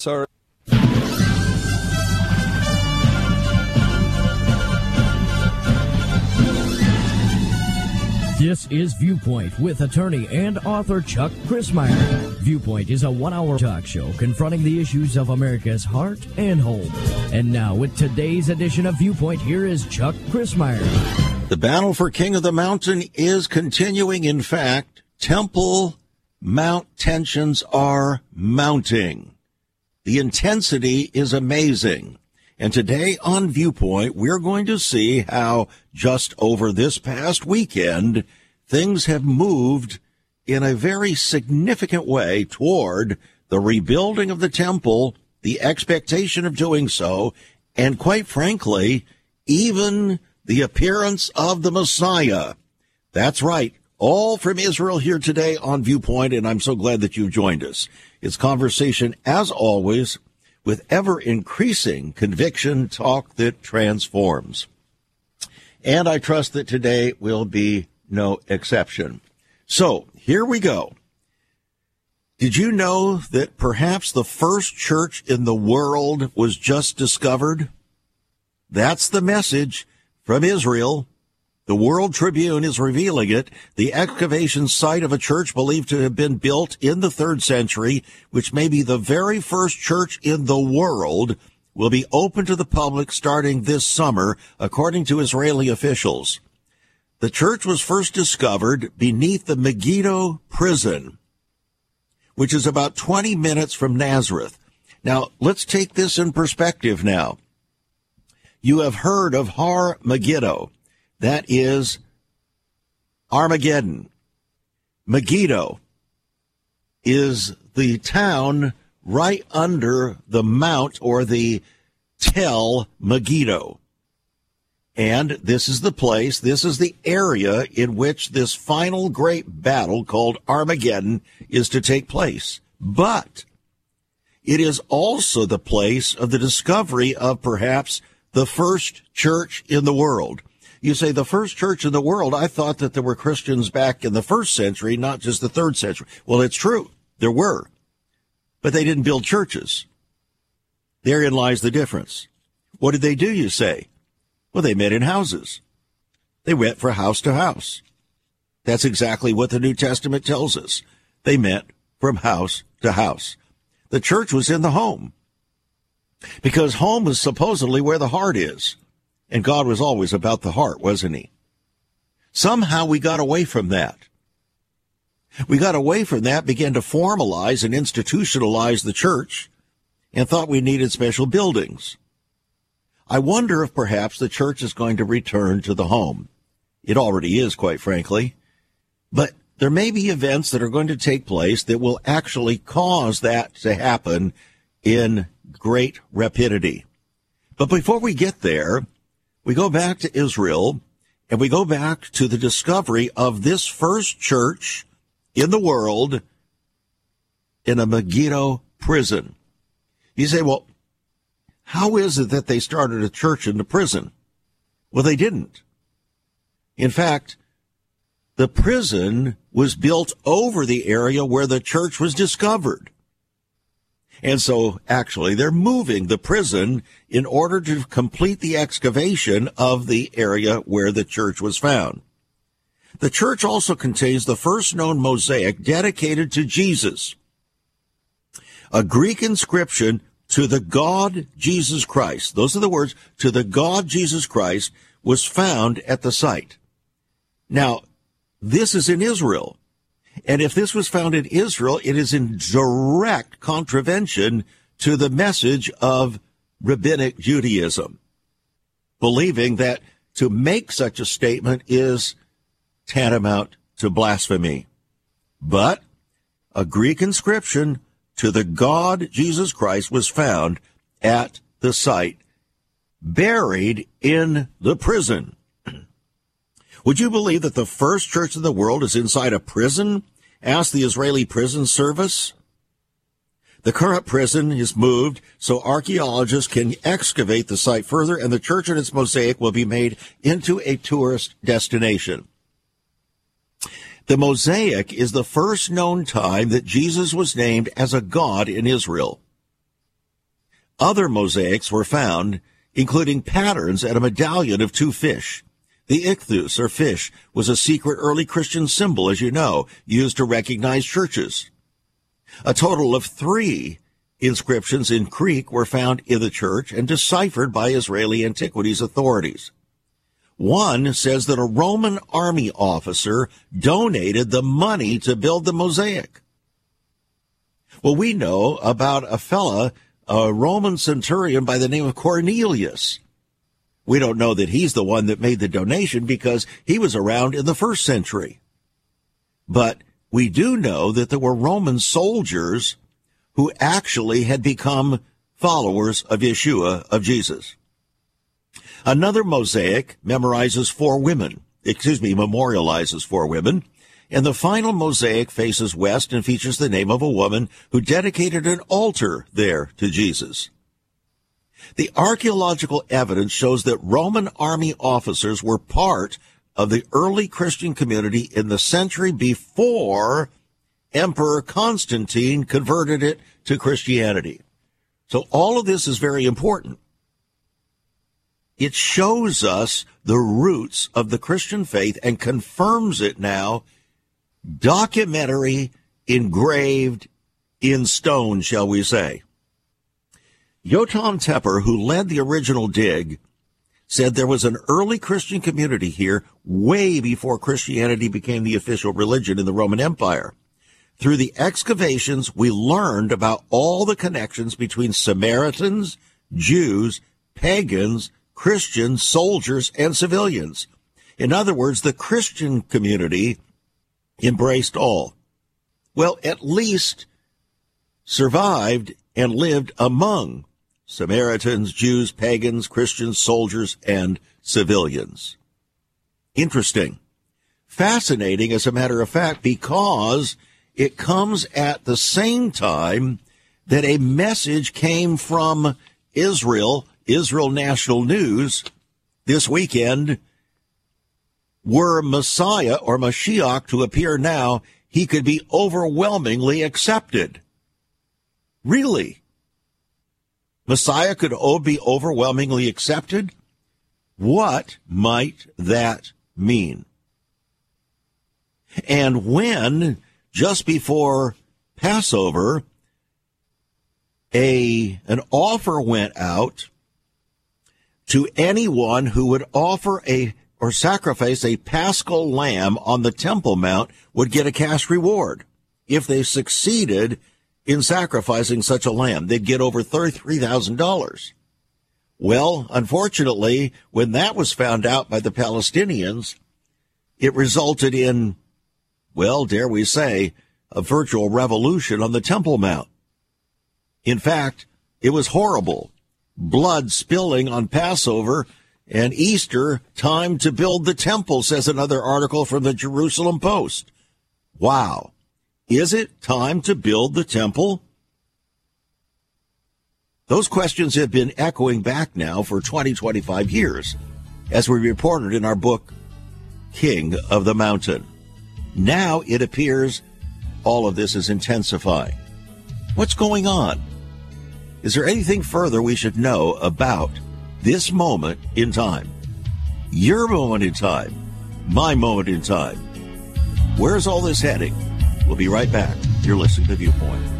Sorry. This is Viewpoint with attorney and author Chuck Crismier. Viewpoint is a one hour talk show confronting the issues of America's heart and home. And now, with today's edition of Viewpoint, here is Chuck Crismier. The battle for King of the Mountain is continuing. In fact, Temple Mount tensions are mounting. The intensity is amazing. And today on Viewpoint, we're going to see how just over this past weekend, things have moved in a very significant way toward the rebuilding of the temple, the expectation of doing so, and quite frankly, even the appearance of the Messiah. That's right. All from Israel here today on Viewpoint, and I'm so glad that you've joined us. It's conversation, as always, with ever increasing conviction talk that transforms. And I trust that today will be no exception. So here we go. Did you know that perhaps the first church in the world was just discovered? That's the message from Israel the World Tribune is revealing it. The excavation site of a church believed to have been built in the third century, which may be the very first church in the world, will be open to the public starting this summer, according to Israeli officials. The church was first discovered beneath the Megiddo prison, which is about 20 minutes from Nazareth. Now, let's take this in perspective now. You have heard of Har Megiddo. That is Armageddon. Megiddo is the town right under the mount or the Tel Megiddo. And this is the place, this is the area in which this final great battle called Armageddon is to take place. But it is also the place of the discovery of perhaps the first church in the world. You say the first church in the world. I thought that there were Christians back in the first century, not just the third century. Well, it's true. There were, but they didn't build churches. Therein lies the difference. What did they do, you say? Well, they met in houses. They went from house to house. That's exactly what the New Testament tells us. They met from house to house. The church was in the home because home is supposedly where the heart is. And God was always about the heart, wasn't he? Somehow we got away from that. We got away from that, began to formalize and institutionalize the church, and thought we needed special buildings. I wonder if perhaps the church is going to return to the home. It already is, quite frankly. But there may be events that are going to take place that will actually cause that to happen in great rapidity. But before we get there, we go back to Israel and we go back to the discovery of this first church in the world in a Megiddo prison. You say, well, how is it that they started a church in the prison? Well, they didn't. In fact, the prison was built over the area where the church was discovered. And so actually they're moving the prison in order to complete the excavation of the area where the church was found. The church also contains the first known mosaic dedicated to Jesus, a Greek inscription to the God Jesus Christ. Those are the words to the God Jesus Christ was found at the site. Now, this is in Israel. And if this was found in Israel, it is in direct contravention to the message of rabbinic Judaism, believing that to make such a statement is tantamount to blasphemy. But a Greek inscription to the God Jesus Christ was found at the site, buried in the prison. Would you believe that the first church in the world is inside a prison? Ask the Israeli Prison Service. The current prison is moved so archaeologists can excavate the site further and the church and its mosaic will be made into a tourist destination. The mosaic is the first known time that Jesus was named as a god in Israel. Other mosaics were found, including patterns and a medallion of two fish. The ichthus, or fish, was a secret early Christian symbol, as you know, used to recognize churches. A total of three inscriptions in Greek were found in the church and deciphered by Israeli antiquities authorities. One says that a Roman army officer donated the money to build the mosaic. Well, we know about a fella, a Roman centurion by the name of Cornelius. We don't know that he's the one that made the donation because he was around in the first century. But we do know that there were Roman soldiers who actually had become followers of Yeshua, of Jesus. Another mosaic memorizes four women, excuse me, memorializes four women. And the final mosaic faces west and features the name of a woman who dedicated an altar there to Jesus. The archaeological evidence shows that Roman army officers were part of the early Christian community in the century before Emperor Constantine converted it to Christianity. So all of this is very important. It shows us the roots of the Christian faith and confirms it now, documentary, engraved in stone, shall we say. Yotam Tepper, who led the original dig, said there was an early Christian community here way before Christianity became the official religion in the Roman Empire. Through the excavations, we learned about all the connections between Samaritans, Jews, pagans, Christians, soldiers, and civilians. In other words, the Christian community embraced all. Well, at least survived and lived among Samaritans, Jews, pagans, Christians, soldiers, and civilians. Interesting. Fascinating, as a matter of fact, because it comes at the same time that a message came from Israel Israel National News this weekend were Messiah or Mashiach to appear now, he could be overwhelmingly accepted. Really? Messiah could be overwhelmingly accepted? What might that mean? And when, just before Passover, a, an offer went out to anyone who would offer a or sacrifice a paschal lamb on the Temple Mount would get a cash reward. If they succeeded in sacrificing such a lamb, they'd get over $33,000. Well, unfortunately, when that was found out by the Palestinians, it resulted in, well, dare we say, a virtual revolution on the Temple Mount. In fact, it was horrible blood spilling on Passover and Easter, time to build the temple, says another article from the Jerusalem Post. Wow. Is it time to build the temple? Those questions have been echoing back now for 20, 25 years, as we reported in our book, King of the Mountain. Now it appears all of this is intensifying. What's going on? Is there anything further we should know about this moment in time? Your moment in time, my moment in time. Where's all this heading? We'll be right back. You're listening to Viewpoint.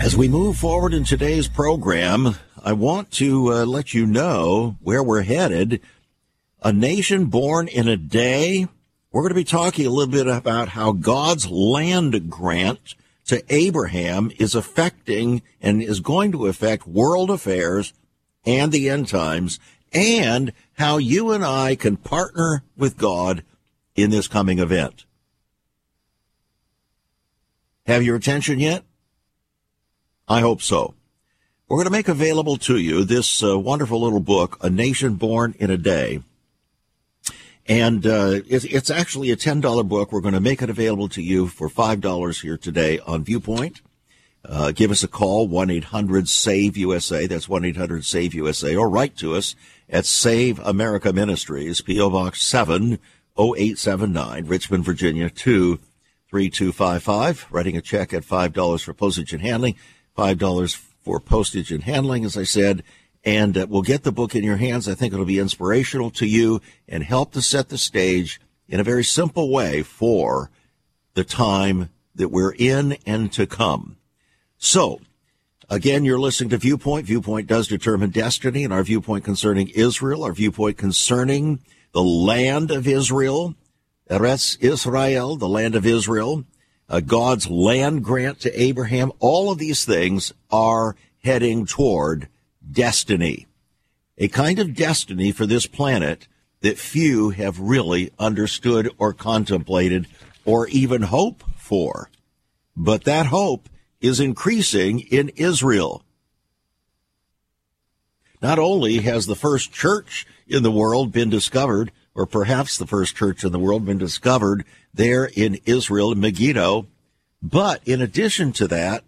As we move forward in today's program, I want to uh, let you know where we're headed. A nation born in a day. We're going to be talking a little bit about how God's land grant to Abraham is affecting and is going to affect world affairs and the end times, and how you and I can partner with God in this coming event. Have your attention yet? I hope so. We're going to make available to you this uh, wonderful little book, A Nation Born in a Day. And uh, it's, it's actually a $10 book. We're going to make it available to you for $5 here today on Viewpoint. Uh, give us a call, 1-800-SAVE-USA. That's 1-800-SAVE-USA. Or write to us at Save America Ministries, P.O. Box 70879, Richmond, Virginia 23255. Writing a check at $5 for postage and handling, $5 for postage and handling, as I said. And uh, we'll get the book in your hands. I think it'll be inspirational to you and help to set the stage in a very simple way for the time that we're in and to come. So, again, you're listening to Viewpoint. Viewpoint does determine destiny, and our viewpoint concerning Israel, our viewpoint concerning the land of Israel, Eretz Israel, the land of Israel, uh, God's land grant to Abraham. All of these things are heading toward destiny, a kind of destiny for this planet that few have really understood or contemplated or even hope for. But that hope is increasing in Israel. Not only has the first church in the world been discovered, or perhaps the first church in the world been discovered there in Israel, Megiddo, but in addition to that,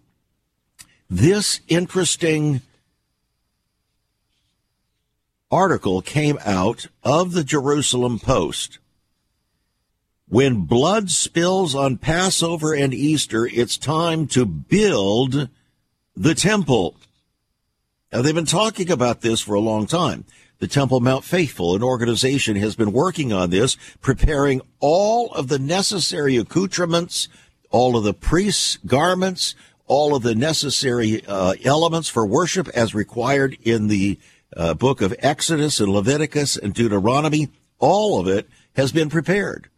this interesting article came out of the Jerusalem Post when blood spills on Passover and Easter, it's time to build the temple. Now, they've been talking about this for a long time. The Temple Mount Faithful, an organization, has been working on this, preparing all of the necessary accoutrements, all of the priests' garments, all of the necessary uh, elements for worship as required in the uh, book of Exodus and Leviticus and Deuteronomy. All of it has been prepared.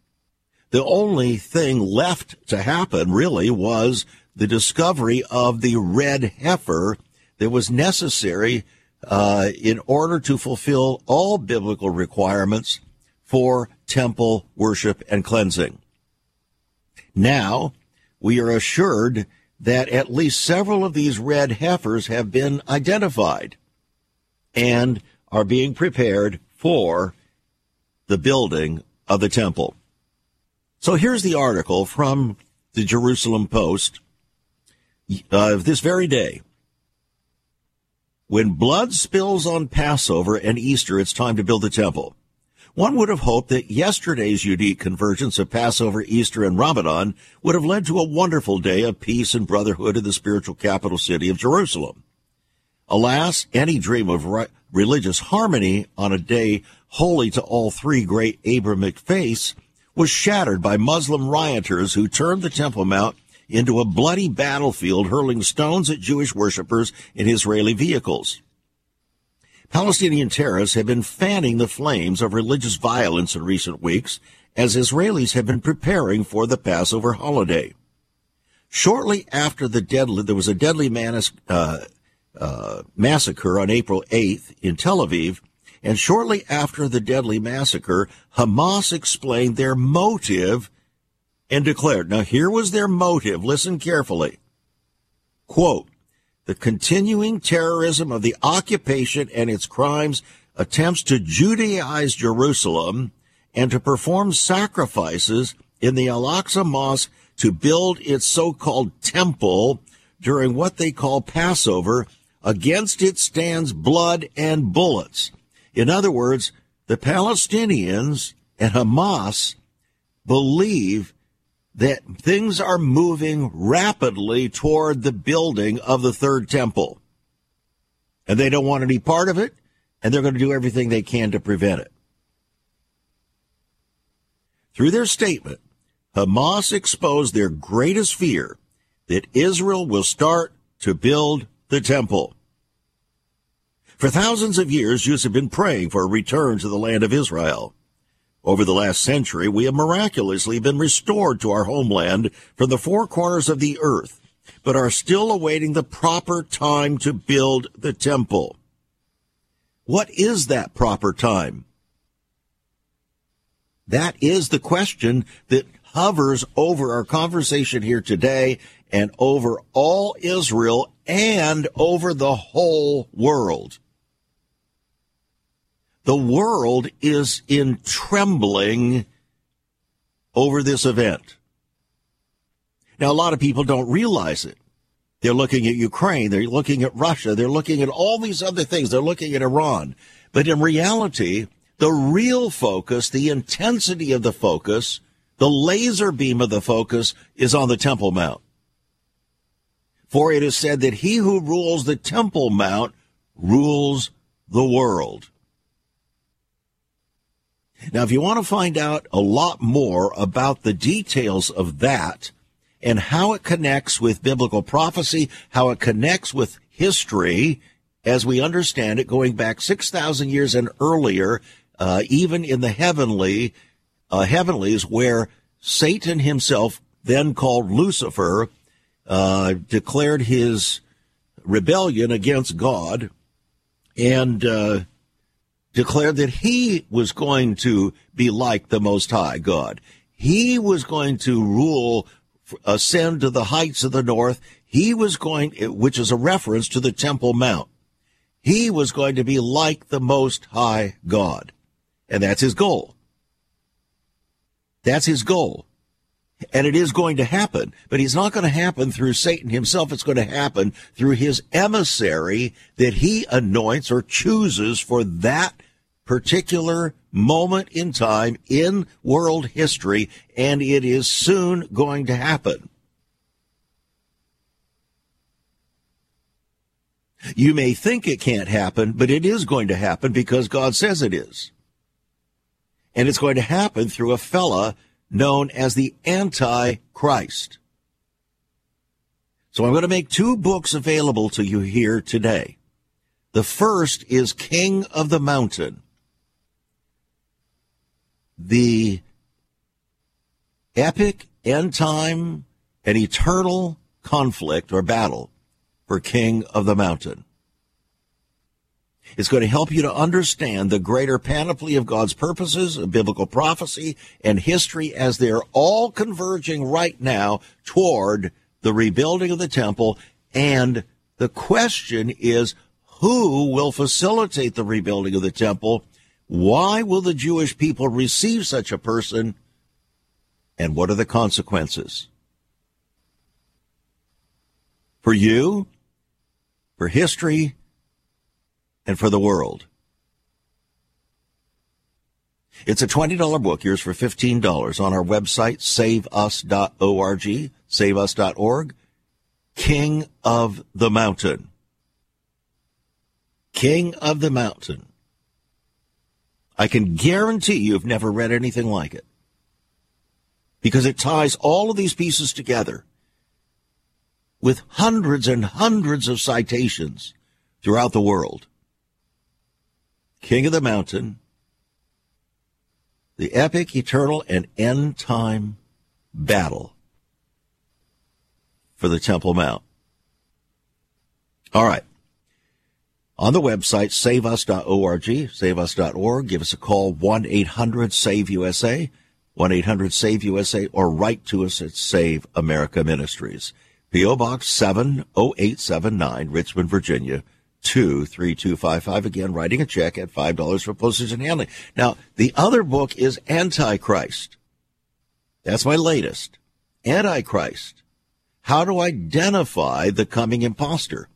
The only thing left to happen really was the discovery of the red heifer that was necessary uh, in order to fulfill all biblical requirements for temple worship and cleansing. Now, we are assured that at least several of these red heifers have been identified and are being prepared for the building of the temple. So here's the article from the Jerusalem Post uh, this very day. When blood spills on Passover and Easter, it's time to build the temple. One would have hoped that yesterday's unique convergence of Passover, Easter, and Ramadan would have led to a wonderful day of peace and brotherhood in the spiritual capital city of Jerusalem. Alas, any dream of re- religious harmony on a day holy to all three great Abrahamic faiths was shattered by Muslim rioters who turned the Temple Mount into a bloody battlefield, hurling stones at Jewish worshippers in Israeli vehicles. Palestinian terrorists have been fanning the flames of religious violence in recent weeks as Israelis have been preparing for the Passover holiday. Shortly after the deadly, there was a deadly manis, uh, uh, massacre on April 8th in Tel Aviv and shortly after the deadly massacre, Hamas explained their motive and declared, now here was their motive, listen carefully. Quote, the continuing terrorism of the occupation and its crimes attempts to Judaize Jerusalem and to perform sacrifices in the Al-Aqsa Mosque to build its so-called temple during what they call Passover. Against it stands blood and bullets. In other words, the Palestinians and Hamas believe that things are moving rapidly toward the building of the third temple. And they don't want any part of it, and they're going to do everything they can to prevent it. Through their statement, Hamas exposed their greatest fear that Israel will start to build the temple. For thousands of years, Jews have been praying for a return to the land of Israel. Over the last century, we have miraculously been restored to our homeland from the four corners of the earth, but are still awaiting the proper time to build the temple. What is that proper time? That is the question that hovers over our conversation here today and over all Israel and over the whole world. The world is in trembling over this event. Now, a lot of people don't realize it. They're looking at Ukraine. They're looking at Russia. They're looking at all these other things. They're looking at Iran. But in reality, the real focus, the intensity of the focus, the laser beam of the focus is on the Temple Mount. For it is said that he who rules the Temple Mount rules the world. Now, if you want to find out a lot more about the details of that and how it connects with biblical prophecy, how it connects with history, as we understand it, going back 6,000 years and earlier, uh, even in the heavenly, uh, heavenlies where Satan himself, then called Lucifer, uh, declared his rebellion against God and uh, declared that he was going to be like the Most High God. He was going to rule, uh, ascend to the heights of the north. He was going, which is a reference to the Temple Mount. He was going to be like the Most High God. And that's his goal. That's his goal. And it is going to happen, but it's not going to happen through Satan himself. It's going to happen through his emissary that he anoints or chooses for that particular moment in time in world history. And it is soon going to happen. You may think it can't happen, but it is going to happen because God says it is. And it's going to happen through a fella known as the Antichrist. So I'm going to make two books available to you here today. The first is King of the Mountain. The epic end time and eternal conflict or battle for King of the Mountain. It's going to help you to understand the greater panoply of God's purposes, of biblical prophecy, and history as they're all converging right now toward the rebuilding of the temple. And the question is, who will facilitate the rebuilding of the temple? Why will the Jewish people receive such a person? And what are the consequences? For you, for history, and for the world. It's a $20 book, yours for $15 on our website, saveus.org, saveus.org. King of the Mountain. King of the Mountain. I can guarantee you've never read anything like it. Because it ties all of these pieces together with hundreds and hundreds of citations throughout the world. King of the Mountain, the epic, eternal, and end time battle for the Temple Mount. All right. On the website, saveus.org, saveus.org, give us a call, 1-800-SAVE-USA, 1-800-SAVE-USA, or write to us at Save America Ministries. P.O. Box 70879, Richmond, Virginia, 23255. Again, writing a check at $5 for postage and handling. Now, the other book is Antichrist. That's my latest. Antichrist. How to identify the coming impostor.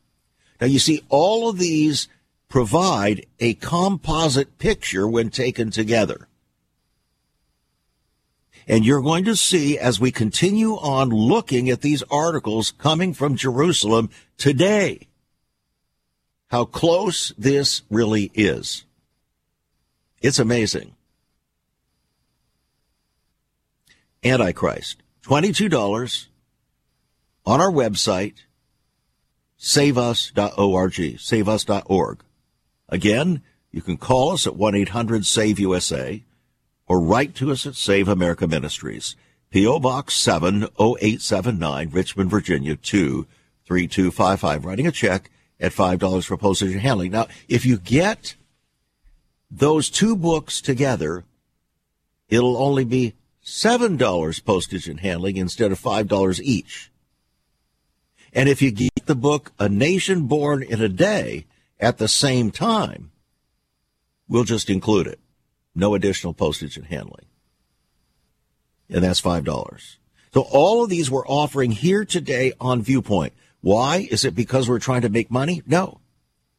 Now, you see, all of these provide a composite picture when taken together. And you're going to see as we continue on looking at these articles coming from Jerusalem today how close this really is. It's amazing. Antichrist. $22 on our website, saveus.org, saveus.org. Again, you can call us at 1-800-SAVE-USA or write to us at Save America Ministries. P.O. Box 70879, Richmond, Virginia 23255. Writing a check at $5 for postage and handling. Now, if you get those two books together, it'll only be $7 postage and handling instead of $5 each. And if you get the book A Nation Born in a Day at the same time, we'll just include it. No additional postage and handling. And that's $5. So all of these we're offering here today on Viewpoint. Why? Is it because we're trying to make money? No.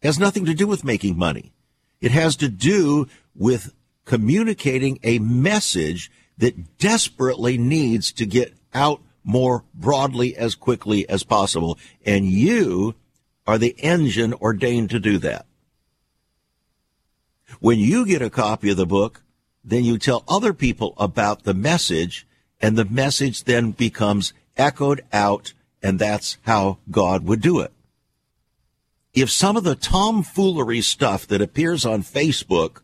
It has nothing to do with making money. It has to do with communicating a message that desperately needs to get out more broadly as quickly as possible. And you are the engine ordained to do that. When you get a copy of the book, then you tell other people about the message and the message then becomes echoed out and that's how God would do it. If some of the tomfoolery stuff that appears on Facebook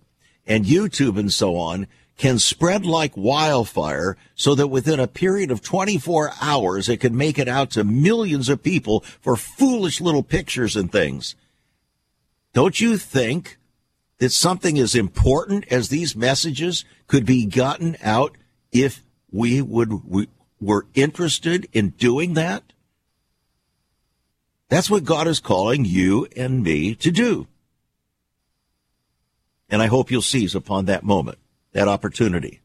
and YouTube and so on can spread like wildfire so that within a period of 24 hours it can make it out to millions of people for foolish little pictures and things. Don't you think that something as important as these messages could be gotten out if we would we were interested in doing that? That's what God is calling you and me to do. And I hope you'll seize upon that moment, that opportunity.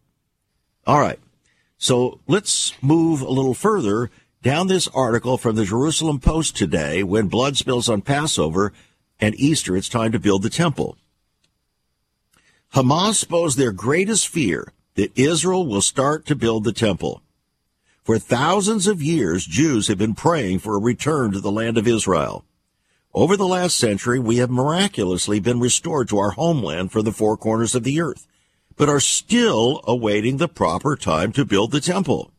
All right. So let's move a little further down this article from the Jerusalem Post today. When blood spills on Passover and Easter, it's time to build the temple. Hamas spoke their greatest fear that Israel will start to build the temple. For thousands of years, Jews have been praying for a return to the land of Israel. Over the last century, we have miraculously been restored to our homeland from the four corners of the earth, but are still awaiting the proper time to build the temple.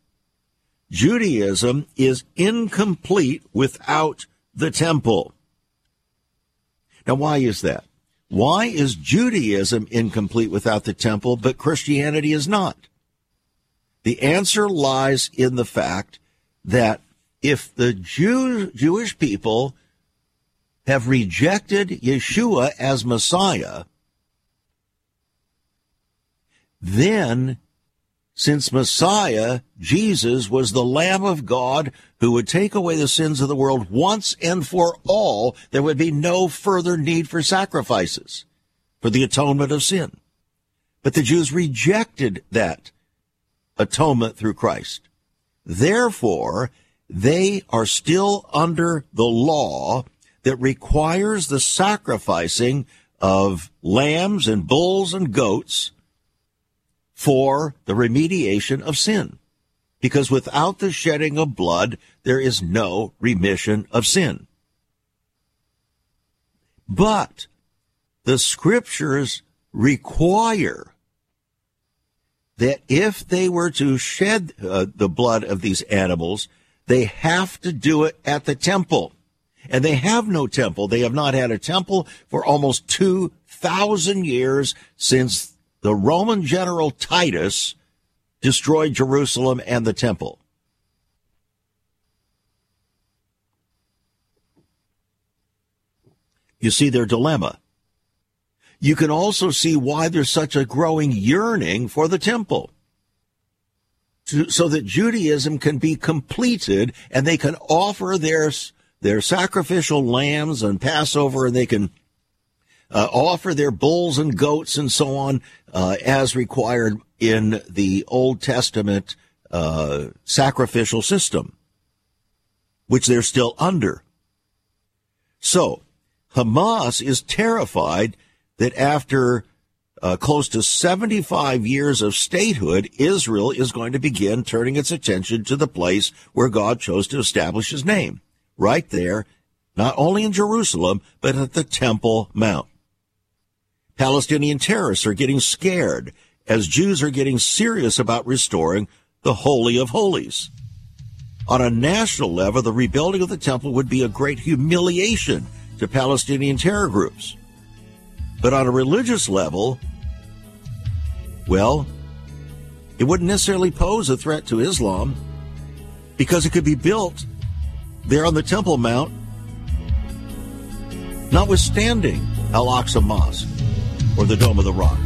Judaism is incomplete without the temple. Now, why is that? Why is Judaism incomplete without the temple, but Christianity is not? The answer lies in the fact that if the Jew, Jewish people have rejected Yeshua as Messiah, then since Messiah, Jesus, was the Lamb of God who would take away the sins of the world once and for all, there would be no further need for sacrifices for the atonement of sin. But the Jews rejected that atonement through Christ. Therefore, they are still under the law that requires the sacrificing of lambs and bulls and goats for the remediation of sin. Because without the shedding of blood, there is no remission of sin. But the scriptures require that if they were to shed uh, the blood of these animals, they have to do it at the temple. And they have no temple. They have not had a temple for almost 2,000 years since the Roman general Titus destroyed Jerusalem and the temple. You see their dilemma. You can also see why there's such a growing yearning for the temple. So that Judaism can be completed and they can offer their, their sacrificial lambs and Passover and they can uh, offer their bulls and goats and so on uh, as required in the Old Testament uh, sacrificial system, which they're still under. So Hamas is terrified that after uh, close to 75 years of statehood, Israel is going to begin turning its attention to the place where God chose to establish his name, right there, not only in Jerusalem, but at the Temple Mount. Palestinian terrorists are getting scared as Jews are getting serious about restoring the Holy of Holies. On a national level, the rebuilding of the temple would be a great humiliation to Palestinian terror groups. But on a religious level, well, it wouldn't necessarily pose a threat to Islam because it could be built there on the Temple Mount, notwithstanding Al Aqsa Mosque or the Dome of the Rock.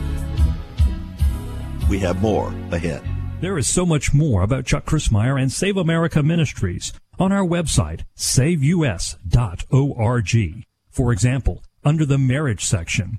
We have more ahead. There is so much more about Chuck Crismier and Save America Ministries on our website, saveus.org. For example, under the marriage section,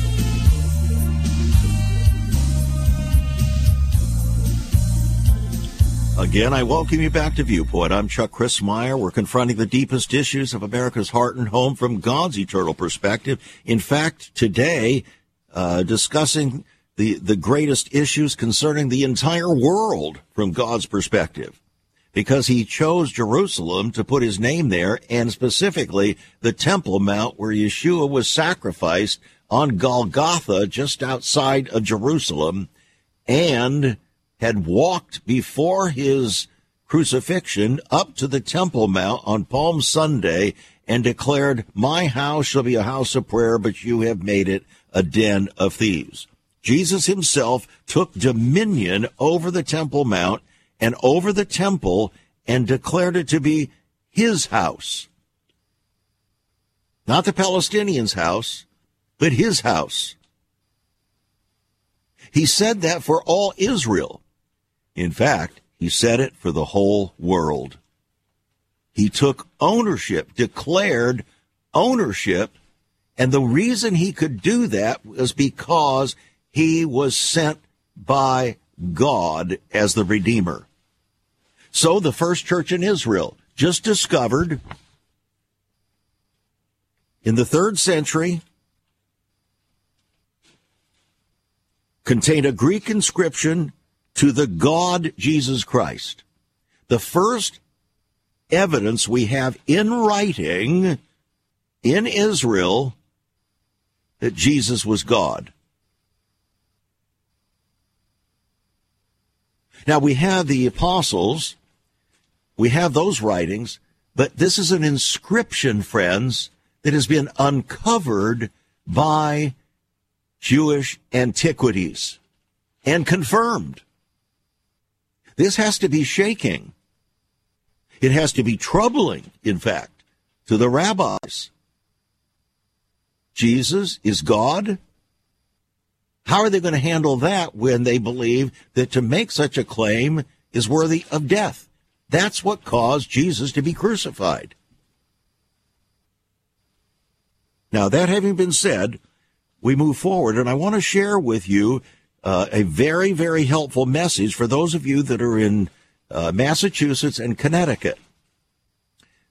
Again, I welcome you back to Viewpoint. I'm Chuck Crismier. We're confronting the deepest issues of America's heart and home from God's eternal perspective. In fact, today, uh, discussing the, the greatest issues concerning the entire world from God's perspective. Because he chose Jerusalem to put his name there and specifically the Temple Mount where Yeshua was sacrificed on Golgotha just outside of Jerusalem and had walked before his crucifixion up to the Temple Mount on Palm Sunday and declared, My house shall be a house of prayer, but you have made it a den of thieves. Jesus himself took dominion over the Temple Mount and over the temple and declared it to be his house. Not the Palestinians' house, but his house. He said that for all Israel. In fact, he said it for the whole world. He took ownership, declared ownership, and the reason he could do that was because he was sent by God as the Redeemer. So the first church in Israel just discovered in the third century contained a Greek inscription to the God Jesus Christ. The first evidence we have in writing in Israel that Jesus was God. Now we have the apostles, we have those writings, but this is an inscription, friends, that has been uncovered by Jewish antiquities and confirmed. This has to be shaking. It has to be troubling, in fact, to the rabbis. Jesus is God. How are they going to handle that when they believe that to make such a claim is worthy of death? That's what caused Jesus to be crucified. Now, that having been said, we move forward, and I want to share with you uh, a very, very helpful message for those of you that are in uh, Massachusetts and Connecticut.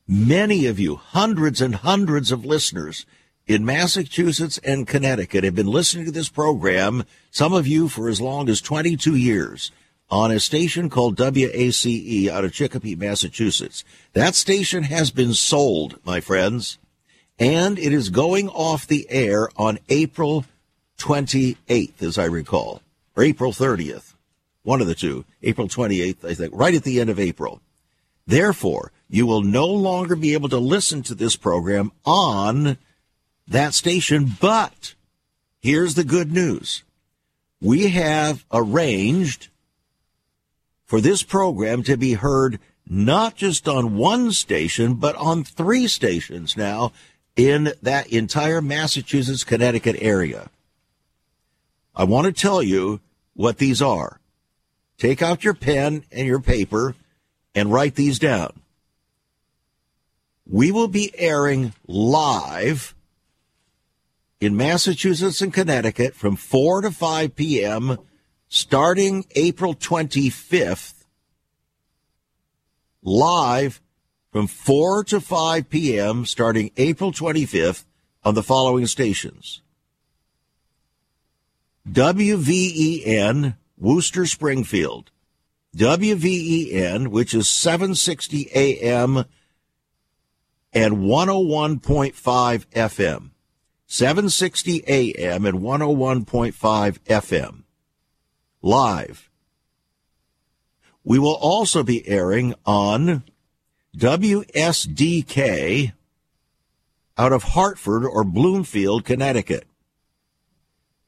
Many of you, hundreds and hundreds of listeners in Massachusetts and Connecticut have been listening to this program, some of you for as long as 22 years, on a station called WACE out of Chicopee, Massachusetts. That station has been sold, my friends, and it is going off the air on April 28th, as I recall, or April 30th, one of the two, April 28th, I think, right at the end of April. Therefore, you will no longer be able to listen to this program on that station, but here's the good news. We have arranged for this program to be heard not just on one station, but on three stations now in that entire Massachusetts, Connecticut area. I want to tell you what these are. Take out your pen and your paper and write these down. We will be airing live in Massachusetts and Connecticut from 4 to 5 p.m. starting April 25th. Live from 4 to 5 p.m. starting April 25th on the following stations WVEN, Worcester Springfield. WVEN, which is 760 AM and 101.5 FM. 760 AM and 101.5 FM. Live. We will also be airing on WSDK out of Hartford or Bloomfield, Connecticut.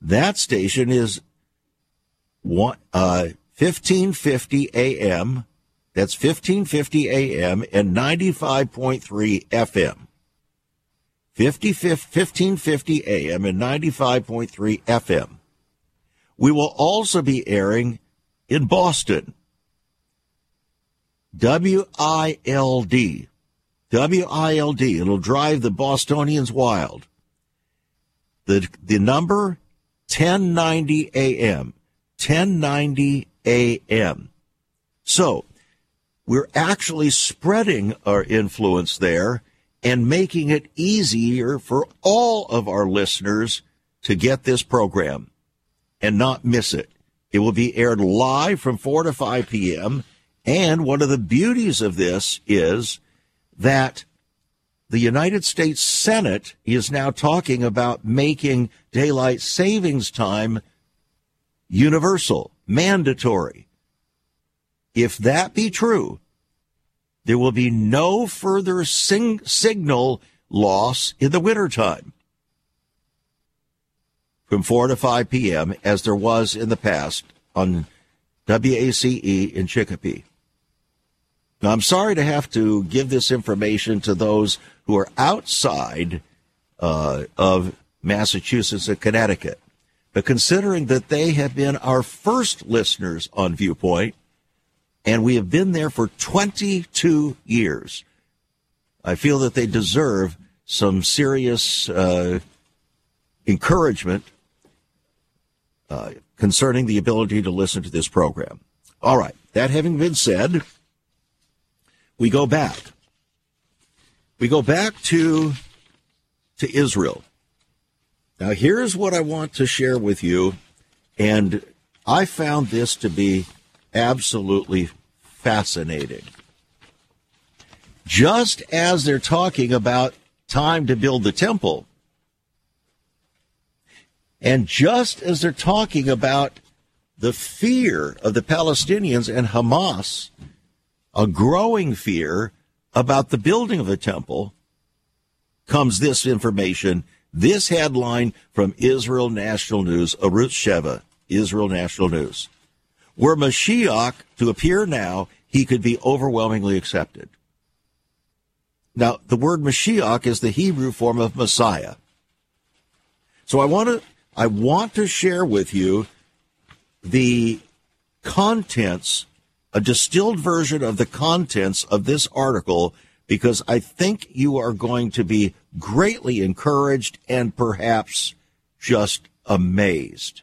That station is one, uh, 1550 AM. That's 1550 AM and 95.3 FM. 50, 1550 AM and 95.3 FM. We will also be airing in Boston. WILD. WILD. It'll drive the Bostonians wild. The, the number 1090 AM. 1090 AM. So we're actually spreading our influence there and making it easier for all of our listeners to get this program and not miss it. It will be aired live from 4 to 5 p.m. And one of the beauties of this is that the United States Senate is now talking about making daylight savings time universal, mandatory. If that be true, there will be no further sing- signal loss in the wintertime from 4 to 5 p.m. as there was in the past on WACE in Chicopee. Now, I'm sorry to have to give this information to those who are outside uh, of Massachusetts and Connecticut. But considering that they have been our first listeners on Viewpoint, and we have been there for 22 years, I feel that they deserve some serious uh, encouragement uh, concerning the ability to listen to this program. All right, that having been said, we go back. We go back to to Israel. Now here's what I want to share with you and I found this to be absolutely fascinating. Just as they're talking about time to build the temple, and just as they're talking about the fear of the Palestinians and Hamas a growing fear about the building of a temple comes this information, this headline from Israel National News, Arutz Sheva, Israel National News. Were Mashiach to appear now, he could be overwhelmingly accepted. Now, the word Mashiach is the Hebrew form of Messiah. So I want to, I want to share with you the contents a distilled version of the contents of this article because I think you are going to be greatly encouraged and perhaps just amazed.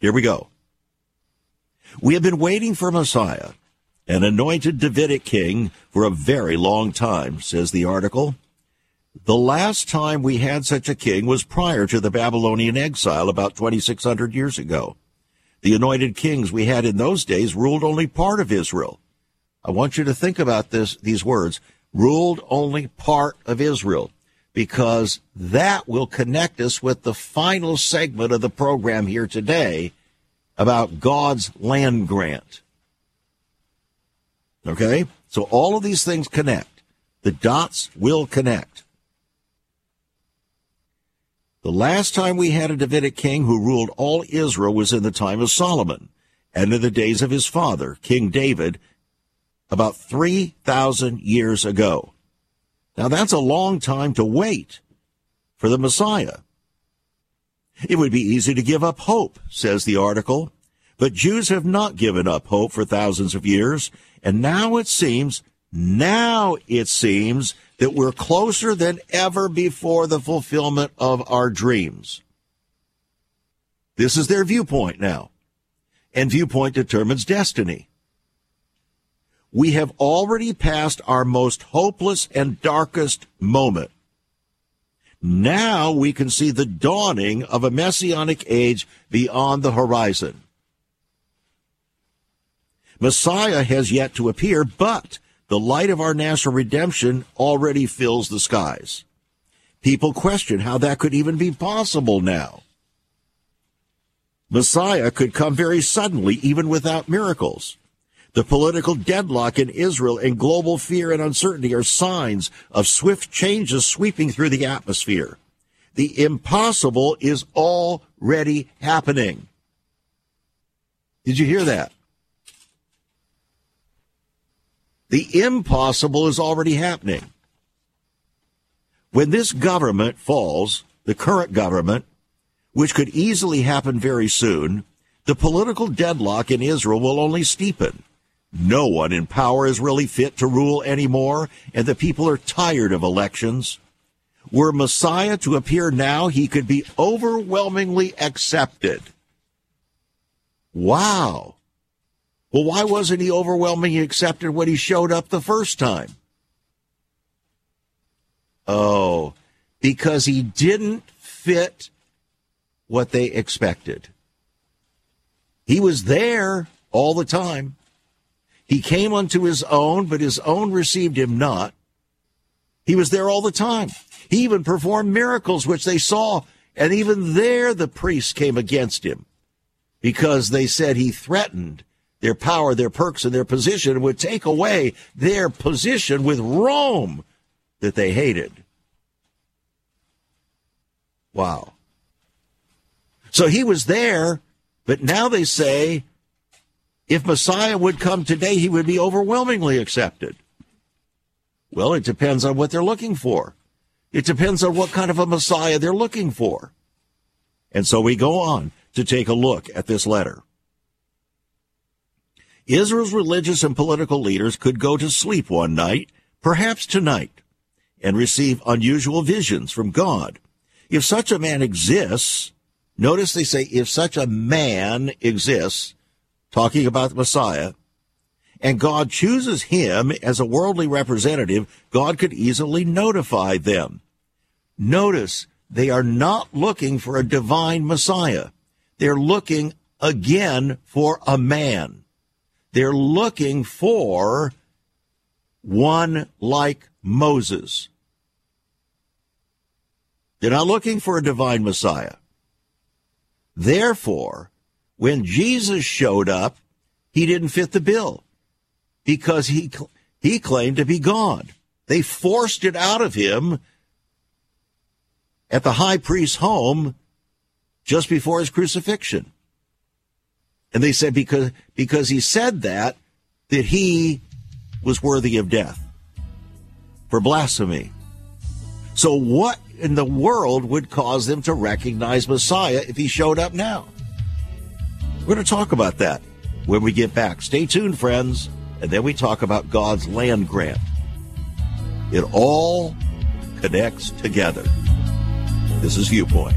Here we go. We have been waiting for Messiah, an anointed Davidic king, for a very long time, says the article. The last time we had such a king was prior to the Babylonian exile about 2,600 years ago. The anointed kings we had in those days ruled only part of Israel. I want you to think about this, these words, ruled only part of Israel, because that will connect us with the final segment of the program here today about God's land grant. Okay? So all of these things connect. The dots will connect. The last time we had a Davidic king who ruled all Israel was in the time of Solomon and in the days of his father, King David, about 3,000 years ago. Now that's a long time to wait for the Messiah. It would be easy to give up hope, says the article, but Jews have not given up hope for thousands of years, and now it seems, now it seems that we're closer than ever before the fulfillment of our dreams. This is their viewpoint now. And viewpoint determines destiny. We have already passed our most hopeless and darkest moment. Now we can see the dawning of a messianic age beyond the horizon. Messiah has yet to appear, but the light of our national redemption already fills the skies. People question how that could even be possible now. Messiah could come very suddenly, even without miracles. The political deadlock in Israel and global fear and uncertainty are signs of swift changes sweeping through the atmosphere. The impossible is already happening. Did you hear that? The impossible is already happening. When this government falls, the current government, which could easily happen very soon, the political deadlock in Israel will only steepen. No one in power is really fit to rule anymore, and the people are tired of elections. Were Messiah to appear now, he could be overwhelmingly accepted. Wow. Well, why wasn't he overwhelmingly accepted when he showed up the first time? Oh, because he didn't fit what they expected. He was there all the time. He came unto his own, but his own received him not. He was there all the time. He even performed miracles, which they saw, and even there the priests came against him because they said he threatened their power, their perks, and their position would take away their position with Rome that they hated. Wow. So he was there, but now they say if Messiah would come today, he would be overwhelmingly accepted. Well, it depends on what they're looking for. It depends on what kind of a Messiah they're looking for. And so we go on to take a look at this letter. Israel's religious and political leaders could go to sleep one night, perhaps tonight, and receive unusual visions from God. If such a man exists, Notice they say, if such a man exists, talking about the Messiah, and God chooses him as a worldly representative, God could easily notify them. Notice they are not looking for a divine Messiah. They're looking again for a man. They're looking for one like Moses. They're not looking for a divine Messiah. Therefore, when Jesus showed up, he didn't fit the bill because he, he claimed to be God. They forced it out of him at the high priest's home just before his crucifixion. And they said because, because he said that, that he was worthy of death for blasphemy. So what in the world would cause them to recognize Messiah if he showed up now? We're going to talk about that when we get back. Stay tuned, friends, and then we talk about God's land grant. It all connects together. This is Viewpoint.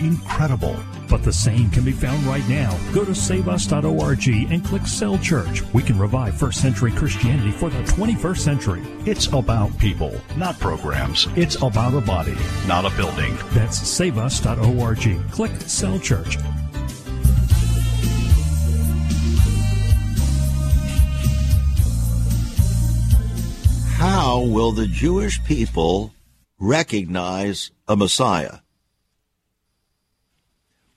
Incredible. But the same can be found right now. Go to saveus.org and click Cell Church. We can revive first century Christianity for the 21st century. It's about people, not programs. It's about a body, not a building. That's saveus.org. Click Cell Church. How will the Jewish people recognize a Messiah?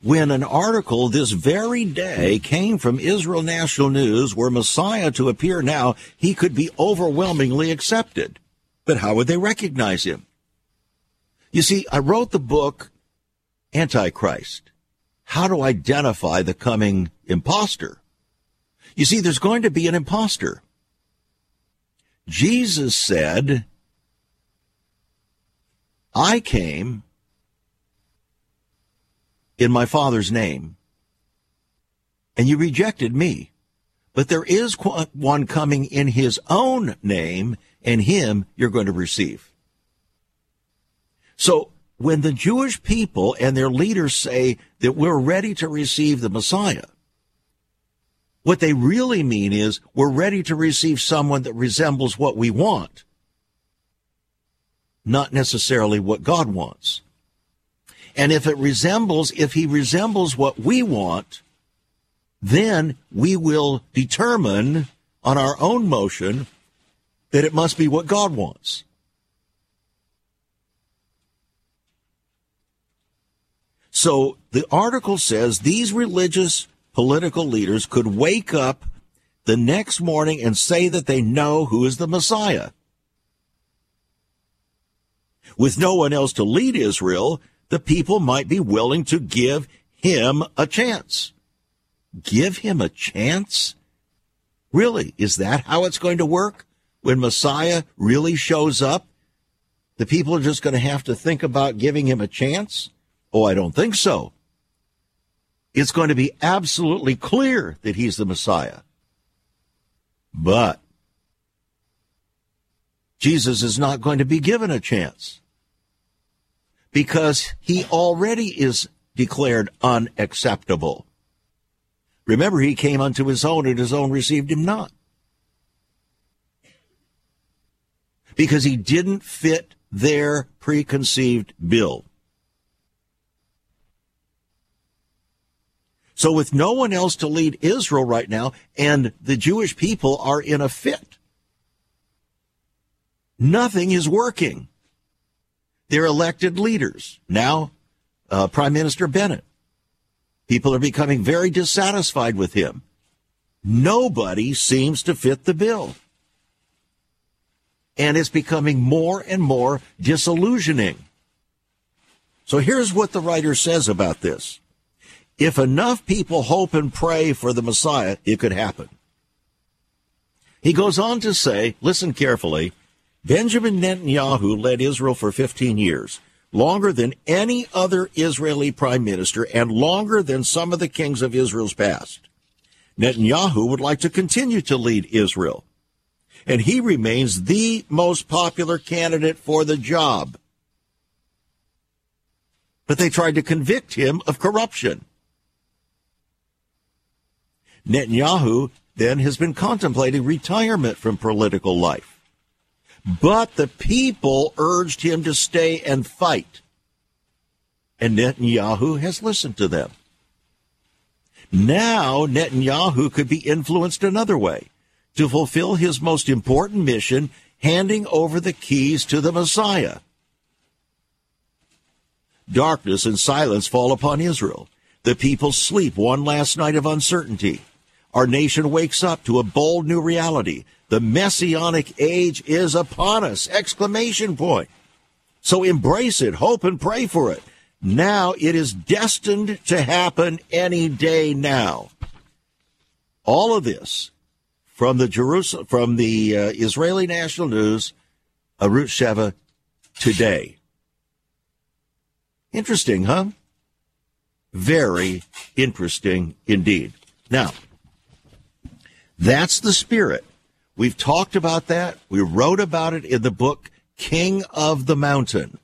When an article this very day came from Israel National News where Messiah to appear now, he could be overwhelmingly accepted. But how would they recognize him? You see, I wrote the book Antichrist. How to identify the coming impostor. You see, there's going to be an impostor. Jesus said, I came in my Father's name, and you rejected me. But there is one coming in his own name, and him you're going to receive. So when the Jewish people and their leaders say that we're ready to receive the Messiah, what they really mean is we're ready to receive someone that resembles what we want, not necessarily what God wants. And if it resembles, if he resembles what we want, then we will determine on our own motion that it must be what God wants. So the article says these religious political leaders could wake up the next morning and say that they know who is the Messiah. With no one else to lead Israel, the people might be willing to give him a chance. Give him a chance? Really? Is that how it's going to work? When Messiah really shows up, the people are just going to have to think about giving him a chance? Oh, I don't think so it's going to be absolutely clear that he's the Messiah. But Jesus is not going to be given a chance because he already is declared unacceptable. Remember, he came unto his own, and his own received him not. Because he didn't fit their preconceived bill. So with no one else to lead Israel right now, and the Jewish people are in a fit. Nothing is working. Their elected leaders. Now, uh, Prime Minister Bennett. People are becoming very dissatisfied with him. Nobody seems to fit the bill. And it's becoming more and more disillusioning. So here's what the writer says about this. If enough people hope and pray for the Messiah, it could happen. He goes on to say, listen carefully, Benjamin Netanyahu led Israel for 15 years, longer than any other Israeli prime minister and longer than some of the kings of Israel's past. Netanyahu would like to continue to lead Israel, and he remains the most popular candidate for the job. But they tried to convict him of corruption. Netanyahu then has been contemplating retirement from political life. But the people urged him to stay and fight. And Netanyahu has listened to them. Now Netanyahu could be influenced another way to fulfill his most important mission, handing over the keys to the Messiah. Darkness and silence fall upon Israel. The people sleep one last night of uncertainty. Our nation wakes up to a bold new reality. The messianic age is upon us! Exclamation point. So embrace it, hope and pray for it. Now it is destined to happen any day now. All of this from the Jerusalem, from the uh, Israeli National News, Arutz Sheva today. Interesting, huh? Very interesting indeed. Now, that's the spirit. We've talked about that. We wrote about it in the book King of the Mountain.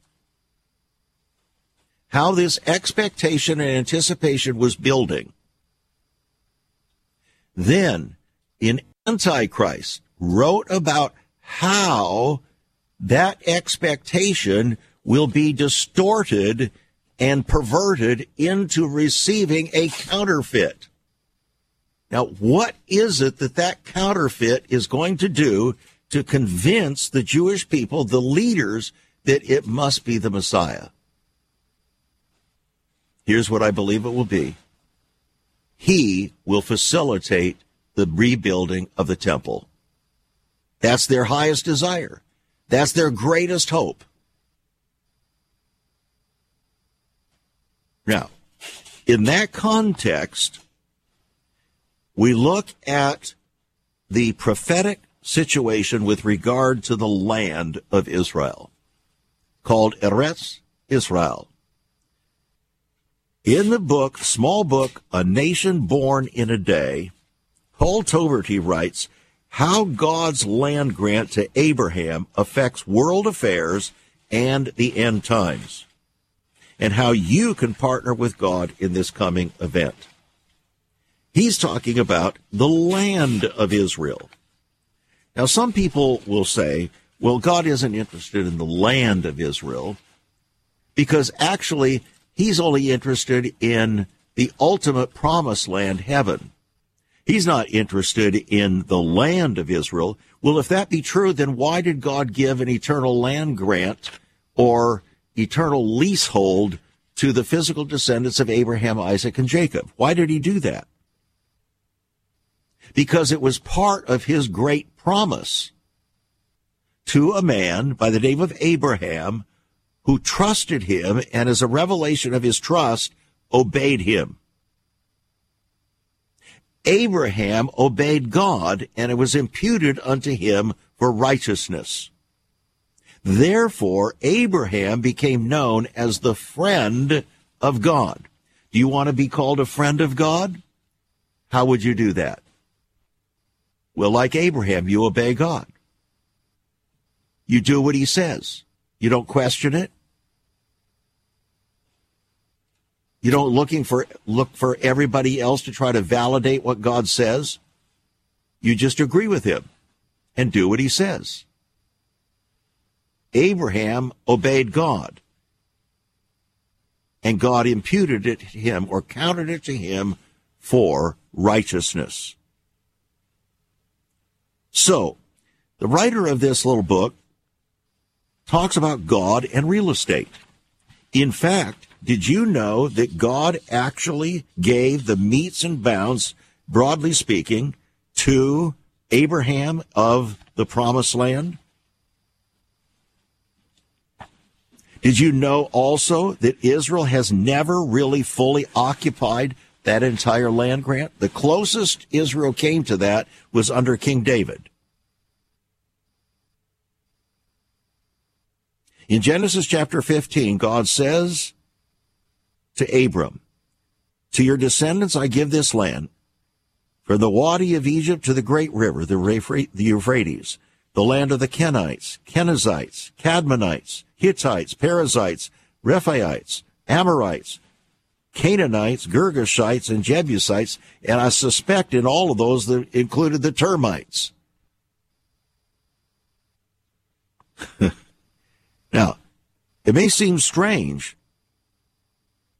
How this expectation and anticipation was building. Then, in Antichrist, wrote about how that expectation will be distorted and perverted into receiving a counterfeit. Now, what is it that that counterfeit is going to do to convince the Jewish people, the leaders, that it must be the Messiah? Here's what I believe it will be. He will facilitate the rebuilding of the temple. That's their highest desire. That's their greatest hope. Now, in that context, we look at the prophetic situation with regard to the land of Israel, called Eretz Israel. In the book, small book, A Nation Born in a Day, Paul Toverty writes how God's land grant to Abraham affects world affairs and the end times, and how you can partner with God in this coming event. He's talking about the land of Israel. Now, some people will say, well, God isn't interested in the land of Israel because actually he's only interested in the ultimate promised land, heaven. He's not interested in the land of Israel. Well, if that be true, then why did God give an eternal land grant or eternal leasehold to the physical descendants of Abraham, Isaac, and Jacob? Why did he do that? Because it was part of his great promise to a man by the name of Abraham who trusted him and as a revelation of his trust obeyed him. Abraham obeyed God and it was imputed unto him for righteousness. Therefore, Abraham became known as the friend of God. Do you want to be called a friend of God? How would you do that? Well, like Abraham, you obey God. You do what he says. You don't question it. You don't looking for look for everybody else to try to validate what God says. You just agree with him and do what he says. Abraham obeyed God. And God imputed it to him or counted it to him for righteousness. So, the writer of this little book talks about God and real estate. In fact, did you know that God actually gave the metes and bounds, broadly speaking, to Abraham of the promised land? Did you know also that Israel has never really fully occupied that entire land grant? The closest Israel came to that was under King David. In Genesis chapter 15, God says to Abram, To your descendants I give this land, from the Wadi of Egypt to the great river, the Euphrates, the land of the Kenites, Kenizzites, Kadmonites, Hittites, Perizzites, Rephaites, Amorites, Canaanites, Girgashites, and Jebusites, and I suspect in all of those that included the termites. now, it may seem strange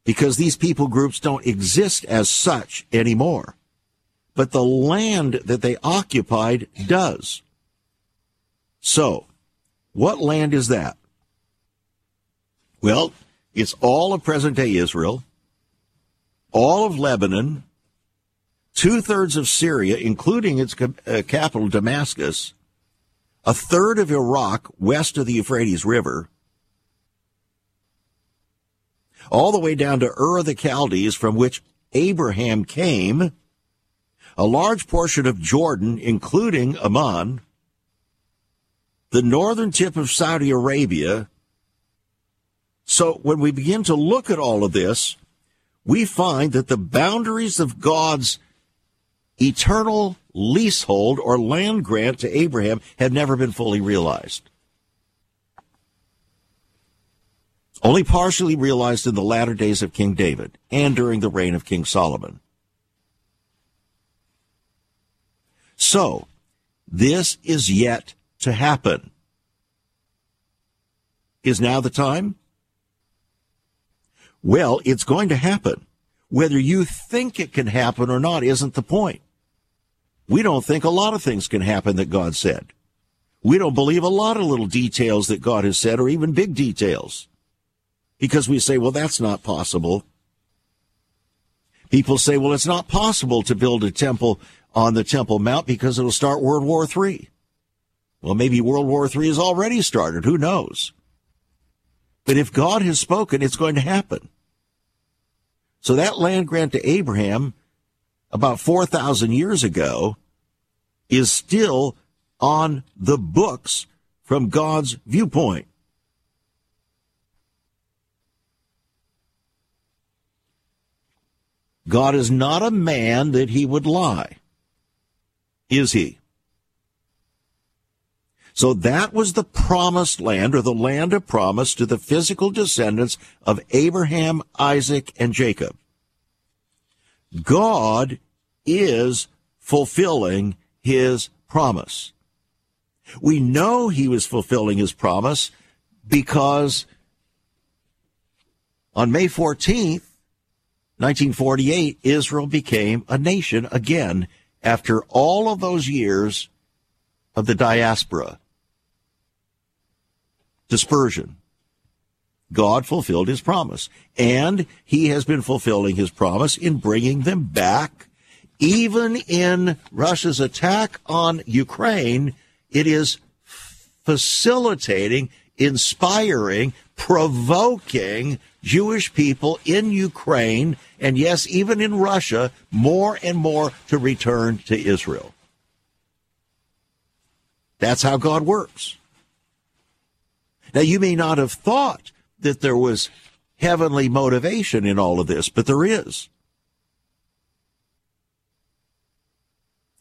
because these people groups don't exist as such anymore, but the land that they occupied does. So, what land is that? Well, it's all of present day Israel all of Lebanon, two thirds of Syria, including its uh, capital, Damascus, a third of Iraq west of the Euphrates River, all the way down to Ur of the Chaldees, from which Abraham came, a large portion of Jordan, including Amman, the northern tip of Saudi Arabia. So when we begin to look at all of this, we find that the boundaries of God's eternal leasehold or land grant to Abraham had never been fully realized. Only partially realized in the latter days of King David and during the reign of King Solomon. So, this is yet to happen. Is now the time? Well, it's going to happen. Whether you think it can happen or not isn't the point. We don't think a lot of things can happen that God said. We don't believe a lot of little details that God has said or even big details because we say, well, that's not possible. People say, well, it's not possible to build a temple on the Temple Mount because it'll start World War III. Well, maybe World War III has already started. Who knows? But if God has spoken, it's going to happen. So that land grant to Abraham about 4,000 years ago is still on the books from God's viewpoint. God is not a man that he would lie. Is he? So that was the promised land or the land of promise to the physical descendants of Abraham, Isaac, and Jacob. God is fulfilling his promise. We know he was fulfilling his promise because on May 14th, 1948, Israel became a nation again after all of those years of the diaspora dispersion. God fulfilled his promise. And he has been fulfilling his promise in bringing them back. Even in Russia's attack on Ukraine, it is facilitating, inspiring, provoking Jewish people in Ukraine, and yes, even in Russia, more and more to return to Israel. That's how God works. Now, you may not have thought that there was heavenly motivation in all of this, but there is.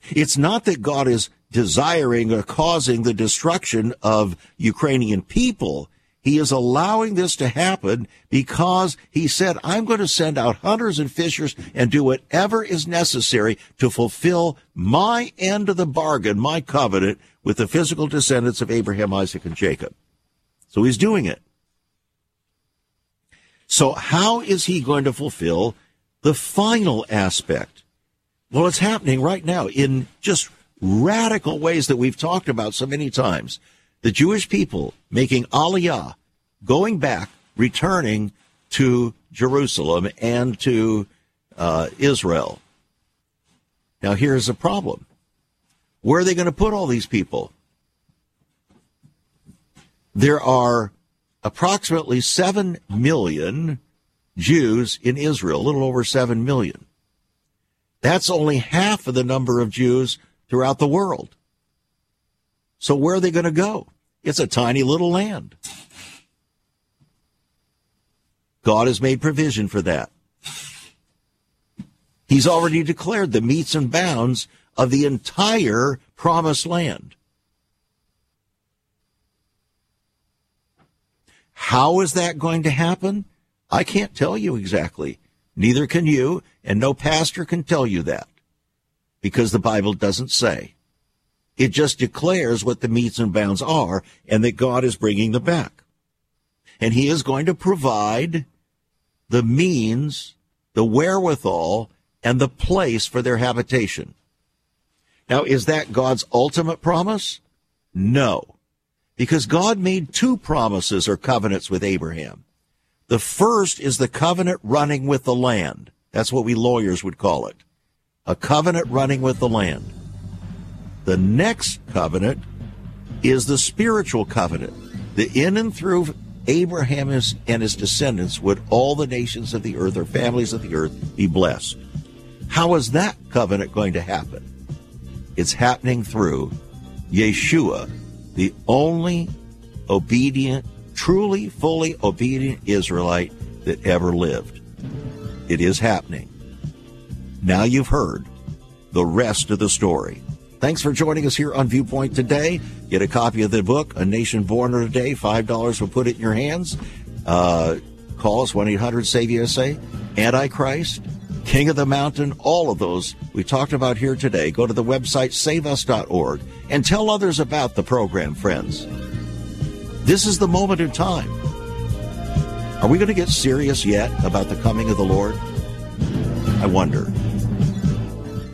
It's not that God is desiring or causing the destruction of Ukrainian people. He is allowing this to happen because he said, I'm going to send out hunters and fishers and do whatever is necessary to fulfill my end of the bargain, my covenant with the physical descendants of Abraham, Isaac, and Jacob. So he's doing it. So how is he going to fulfill the final aspect? Well, it's happening right now in just radical ways that we've talked about so many times. The Jewish people making aliyah, going back, returning to Jerusalem and to uh, Israel. Now, here's the problem. Where are they going to put all these people? There are approximately 7 million Jews in Israel, a little over 7 million. That's only half of the number of Jews throughout the world. So where are they going to go? It's a tiny little land. God has made provision for that. He's already declared the metes and bounds of the entire promised land. How is that going to happen? I can't tell you exactly. Neither can you, and no pastor can tell you that because the Bible doesn't say. It just declares what the metes and bounds are and that God is bringing them back. And he is going to provide the means, the wherewithal, and the place for their habitation. Now, is that God's ultimate promise? No. Because God made two promises or covenants with Abraham. The first is the covenant running with the land. That's what we lawyers would call it. A covenant running with the land. The next covenant is the spiritual covenant. The in and through Abraham and his descendants would all the nations of the earth or families of the earth be blessed. How is that covenant going to happen? It's happening through Yeshua, the only obedient, truly, fully obedient Israelite that ever lived. It is happening. Now you've heard the rest of the story. Thanks for joining us here on Viewpoint today. Get a copy of the book, A Nation Born in a Day. $5 will put it in your hands. Uh, call us 1 800 SAVE USA. Antichrist, King of the Mountain, all of those we talked about here today. Go to the website saveus.org and tell others about the program, friends. This is the moment in time. Are we going to get serious yet about the coming of the Lord? I wonder.